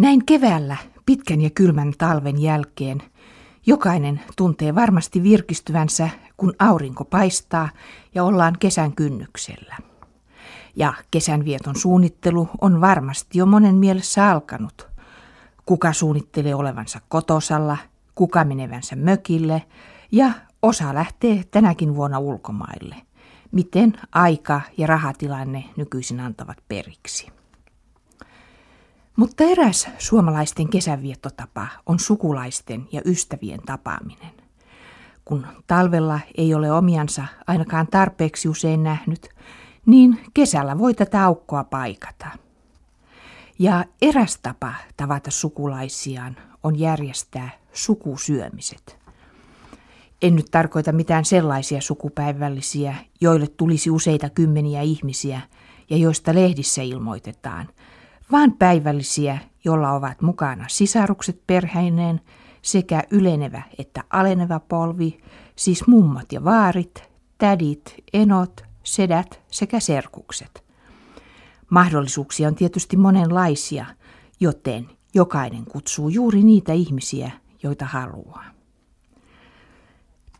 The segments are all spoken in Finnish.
Näin keväällä pitkän ja kylmän talven jälkeen jokainen tuntee varmasti virkistyvänsä, kun aurinko paistaa ja ollaan kesän kynnyksellä. Ja kesänvieton suunnittelu on varmasti jo monen mielessä alkanut. Kuka suunnittelee olevansa kotosalla, kuka menevänsä mökille ja osa lähtee tänäkin vuonna ulkomaille. Miten aika ja rahatilanne nykyisin antavat periksi. Mutta eräs suomalaisten kesänviettotapa on sukulaisten ja ystävien tapaaminen. Kun talvella ei ole omiansa ainakaan tarpeeksi usein nähnyt, niin kesällä voi tätä aukkoa paikata. Ja eräs tapa tavata sukulaisiaan on järjestää sukusyömiset. En nyt tarkoita mitään sellaisia sukupäivällisiä, joille tulisi useita kymmeniä ihmisiä ja joista lehdissä ilmoitetaan – vaan päivällisiä, jolla ovat mukana sisarukset perheineen sekä ylenevä että aleneva polvi, siis mummat ja vaarit, tädit, enot, sedät sekä serkukset. Mahdollisuuksia on tietysti monenlaisia, joten jokainen kutsuu juuri niitä ihmisiä, joita haluaa.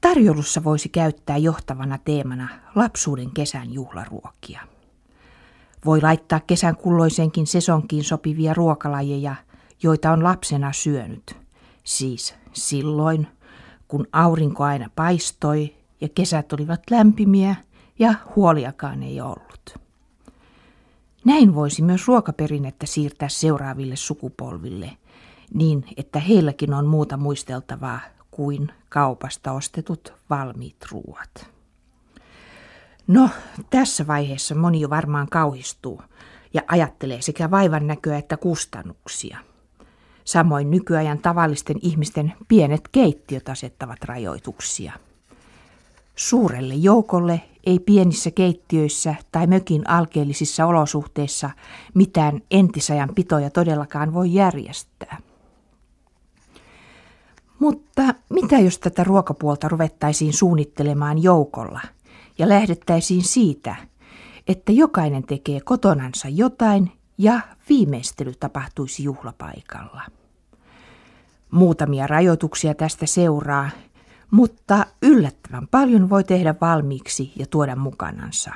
Tarjolussa voisi käyttää johtavana teemana lapsuuden kesän juhlaruokia. Voi laittaa kesän kulloisenkin sesonkiin sopivia ruokalajeja, joita on lapsena syönyt. Siis silloin, kun aurinko aina paistoi ja kesät olivat lämpimiä ja huoliakaan ei ollut. Näin voisi myös ruokaperinnettä siirtää seuraaville sukupolville, niin että heilläkin on muuta muisteltavaa kuin kaupasta ostetut valmiit ruuat. No, tässä vaiheessa moni jo varmaan kauhistuu ja ajattelee sekä vaivan näköä että kustannuksia. Samoin nykyajan tavallisten ihmisten pienet keittiöt asettavat rajoituksia. Suurelle joukolle ei pienissä keittiöissä tai mökin alkeellisissa olosuhteissa mitään entisajan pitoja todellakaan voi järjestää. Mutta mitä jos tätä ruokapuolta ruvettaisiin suunnittelemaan joukolla – ja lähdettäisiin siitä, että jokainen tekee kotonansa jotain ja viimeistely tapahtuisi juhlapaikalla. Muutamia rajoituksia tästä seuraa, mutta yllättävän paljon voi tehdä valmiiksi ja tuoda mukanansa.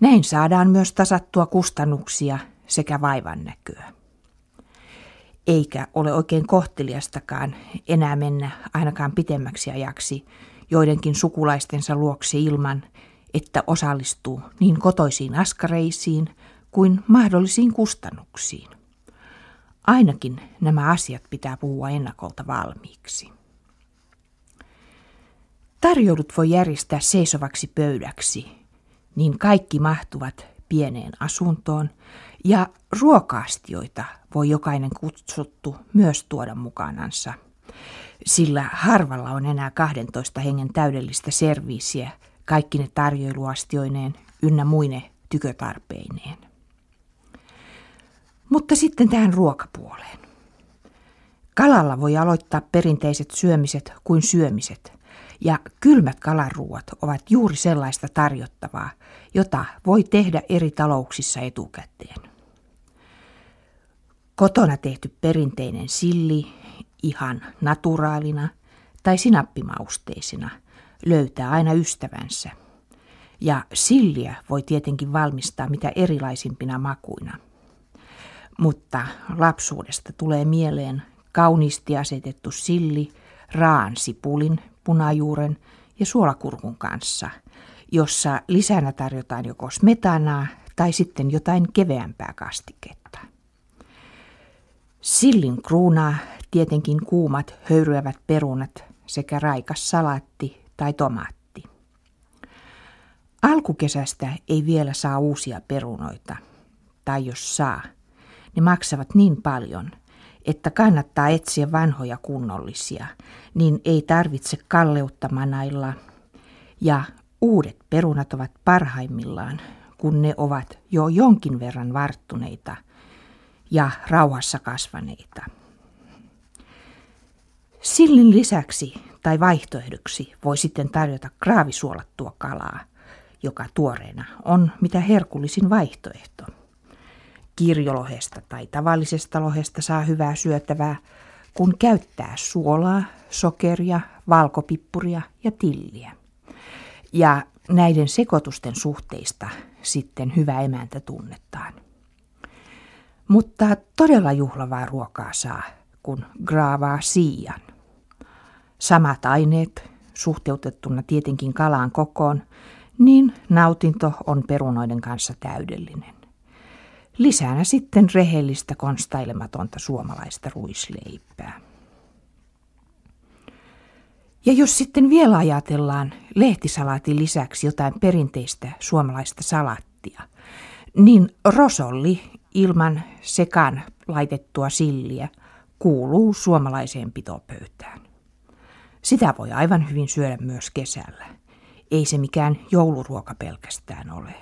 Näin saadaan myös tasattua kustannuksia sekä vaivan näköä. Eikä ole oikein kohteliastakaan enää mennä ainakaan pitemmäksi ajaksi joidenkin sukulaistensa luokse ilman, että osallistuu niin kotoisiin askareisiin kuin mahdollisiin kustannuksiin. Ainakin nämä asiat pitää puhua ennakolta valmiiksi. Tarjoudut voi järjestää seisovaksi pöydäksi, niin kaikki mahtuvat pieneen asuntoon, ja ruokaastioita voi jokainen kutsuttu myös tuoda mukanansa – sillä harvalla on enää 12 hengen täydellistä serviisiä, kaikki ne tarjoiluastioineen ynnä muine tykötarpeineen. Mutta sitten tähän ruokapuoleen. Kalalla voi aloittaa perinteiset syömiset kuin syömiset, ja kylmät kalaruuat ovat juuri sellaista tarjottavaa, jota voi tehdä eri talouksissa etukäteen. Kotona tehty perinteinen silli ihan naturaalina tai sinappimausteisina löytää aina ystävänsä. Ja silliä voi tietenkin valmistaa mitä erilaisimpina makuina. Mutta lapsuudesta tulee mieleen kauniisti asetettu silli raan sipulin, punajuuren ja suolakurkun kanssa, jossa lisänä tarjotaan joko smetanaa tai sitten jotain keveämpää kastiketta. Sillin kruunaa tietenkin kuumat höyryävät perunat sekä raikas salaatti tai tomaatti. Alkukesästä ei vielä saa uusia perunoita, tai jos saa, ne maksavat niin paljon, että kannattaa etsiä vanhoja kunnollisia, niin ei tarvitse kalleutta manailla. Ja uudet perunat ovat parhaimmillaan, kun ne ovat jo jonkin verran varttuneita ja rauhassa kasvaneita. Sillin lisäksi tai vaihtoehdoksi voi sitten tarjota kraavisuolattua kalaa, joka tuoreena on mitä herkullisin vaihtoehto. kirjolohesta tai tavallisesta lohesta saa hyvää syötävää, kun käyttää suolaa, sokeria, valkopippuria ja tilliä. Ja näiden sekoitusten suhteista sitten hyvä emäntä tunnetaan. Mutta todella juhlavaa ruokaa saa, kun graavaa siian. Samat aineet, suhteutettuna tietenkin kalaan kokoon, niin nautinto on perunoiden kanssa täydellinen. Lisänä sitten rehellistä konstailematonta suomalaista ruisleipää. Ja jos sitten vielä ajatellaan lehtisalaatin lisäksi jotain perinteistä suomalaista salattia, niin rosolli ilman sekaan laitettua silliä kuuluu suomalaiseen pitopöytään. Sitä voi aivan hyvin syödä myös kesällä. Ei se mikään jouluruoka pelkästään ole.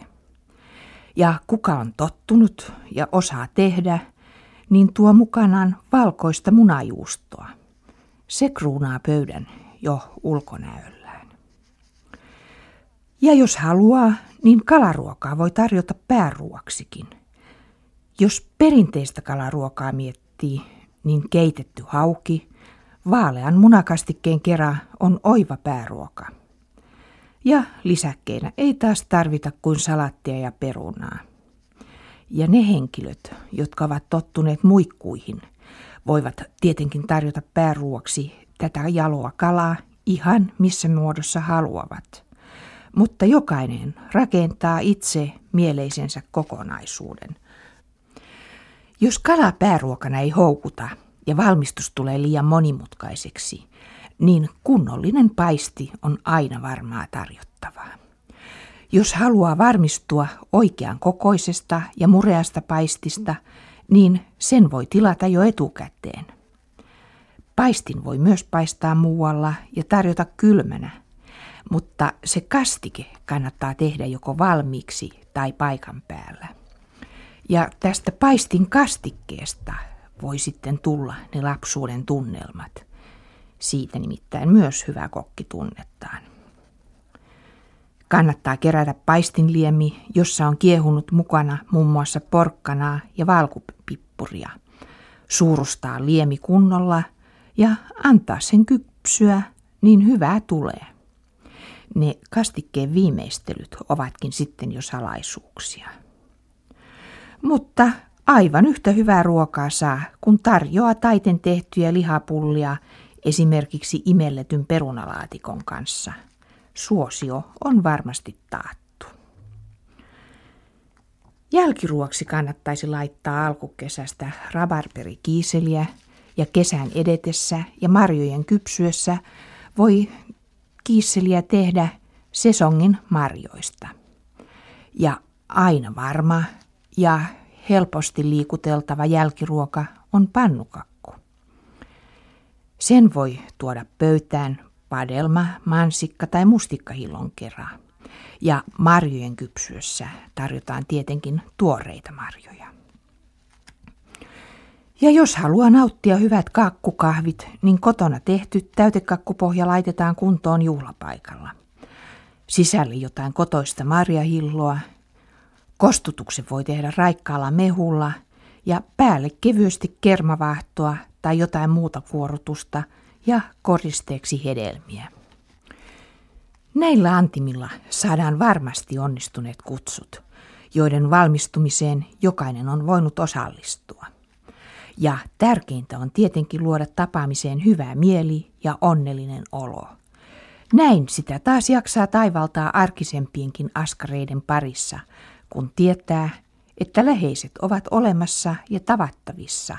Ja kuka on tottunut ja osaa tehdä, niin tuo mukanaan valkoista munajuustoa. Se kruunaa pöydän jo ulkonäöllään. Ja jos haluaa, niin kalaruokaa voi tarjota pääruoksikin. Jos perinteistä kalaruokaa miettii, niin keitetty hauki, vaalean munakastikkeen kera on oiva pääruoka. Ja lisäkkeinä ei taas tarvita kuin salattia ja perunaa. Ja ne henkilöt, jotka ovat tottuneet muikkuihin, voivat tietenkin tarjota pääruoksi tätä jaloa kalaa ihan missä muodossa haluavat. Mutta jokainen rakentaa itse mieleisensä kokonaisuuden. Jos kala pääruokana ei houkuta ja valmistus tulee liian monimutkaiseksi, niin kunnollinen paisti on aina varmaa tarjottavaa. Jos haluaa varmistua oikean kokoisesta ja mureasta paistista, niin sen voi tilata jo etukäteen. Paistin voi myös paistaa muualla ja tarjota kylmänä, mutta se kastike kannattaa tehdä joko valmiiksi tai paikan päällä. Ja tästä paistin kastikkeesta voi sitten tulla ne lapsuuden tunnelmat. Siitä nimittäin myös hyvä kokki tunnetaan. Kannattaa kerätä paistinliemi, jossa on kiehunut mukana muun muassa porkkanaa ja valkupippuria. Suurustaa liemi kunnolla ja antaa sen kypsyä, niin hyvää tulee. Ne kastikkeen viimeistelyt ovatkin sitten jo salaisuuksia. Mutta aivan yhtä hyvää ruokaa saa, kun tarjoaa taiten tehtyjä lihapullia esimerkiksi imelletyn perunalaatikon kanssa. Suosio on varmasti taattu. Jälkiruoksi kannattaisi laittaa alkukesästä rabarberikiiseliä ja kesän edetessä ja marjojen kypsyessä voi kiisseliä tehdä sesongin marjoista. Ja aina varma ja helposti liikuteltava jälkiruoka on pannukakku. Sen voi tuoda pöytään padelma, mansikka tai mustikkahillon kerran. Ja marjojen kypsyessä tarjotaan tietenkin tuoreita marjoja. Ja jos haluaa nauttia hyvät kakkukahvit, niin kotona tehty täytekakkupohja laitetaan kuntoon juhlapaikalla. Sisälle jotain kotoista marjahilloa. Kostutuksen voi tehdä raikkaalla mehulla ja päälle kevyesti kermavahtoa tai jotain muuta kuorutusta ja koristeeksi hedelmiä. Näillä antimilla saadaan varmasti onnistuneet kutsut, joiden valmistumiseen jokainen on voinut osallistua. Ja tärkeintä on tietenkin luoda tapaamiseen hyvä mieli ja onnellinen olo. Näin sitä taas jaksaa taivaltaa arkisempienkin askareiden parissa, kun tietää, että läheiset ovat olemassa ja tavattavissa,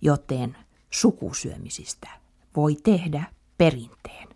joten sukusyömisistä voi tehdä perinteen.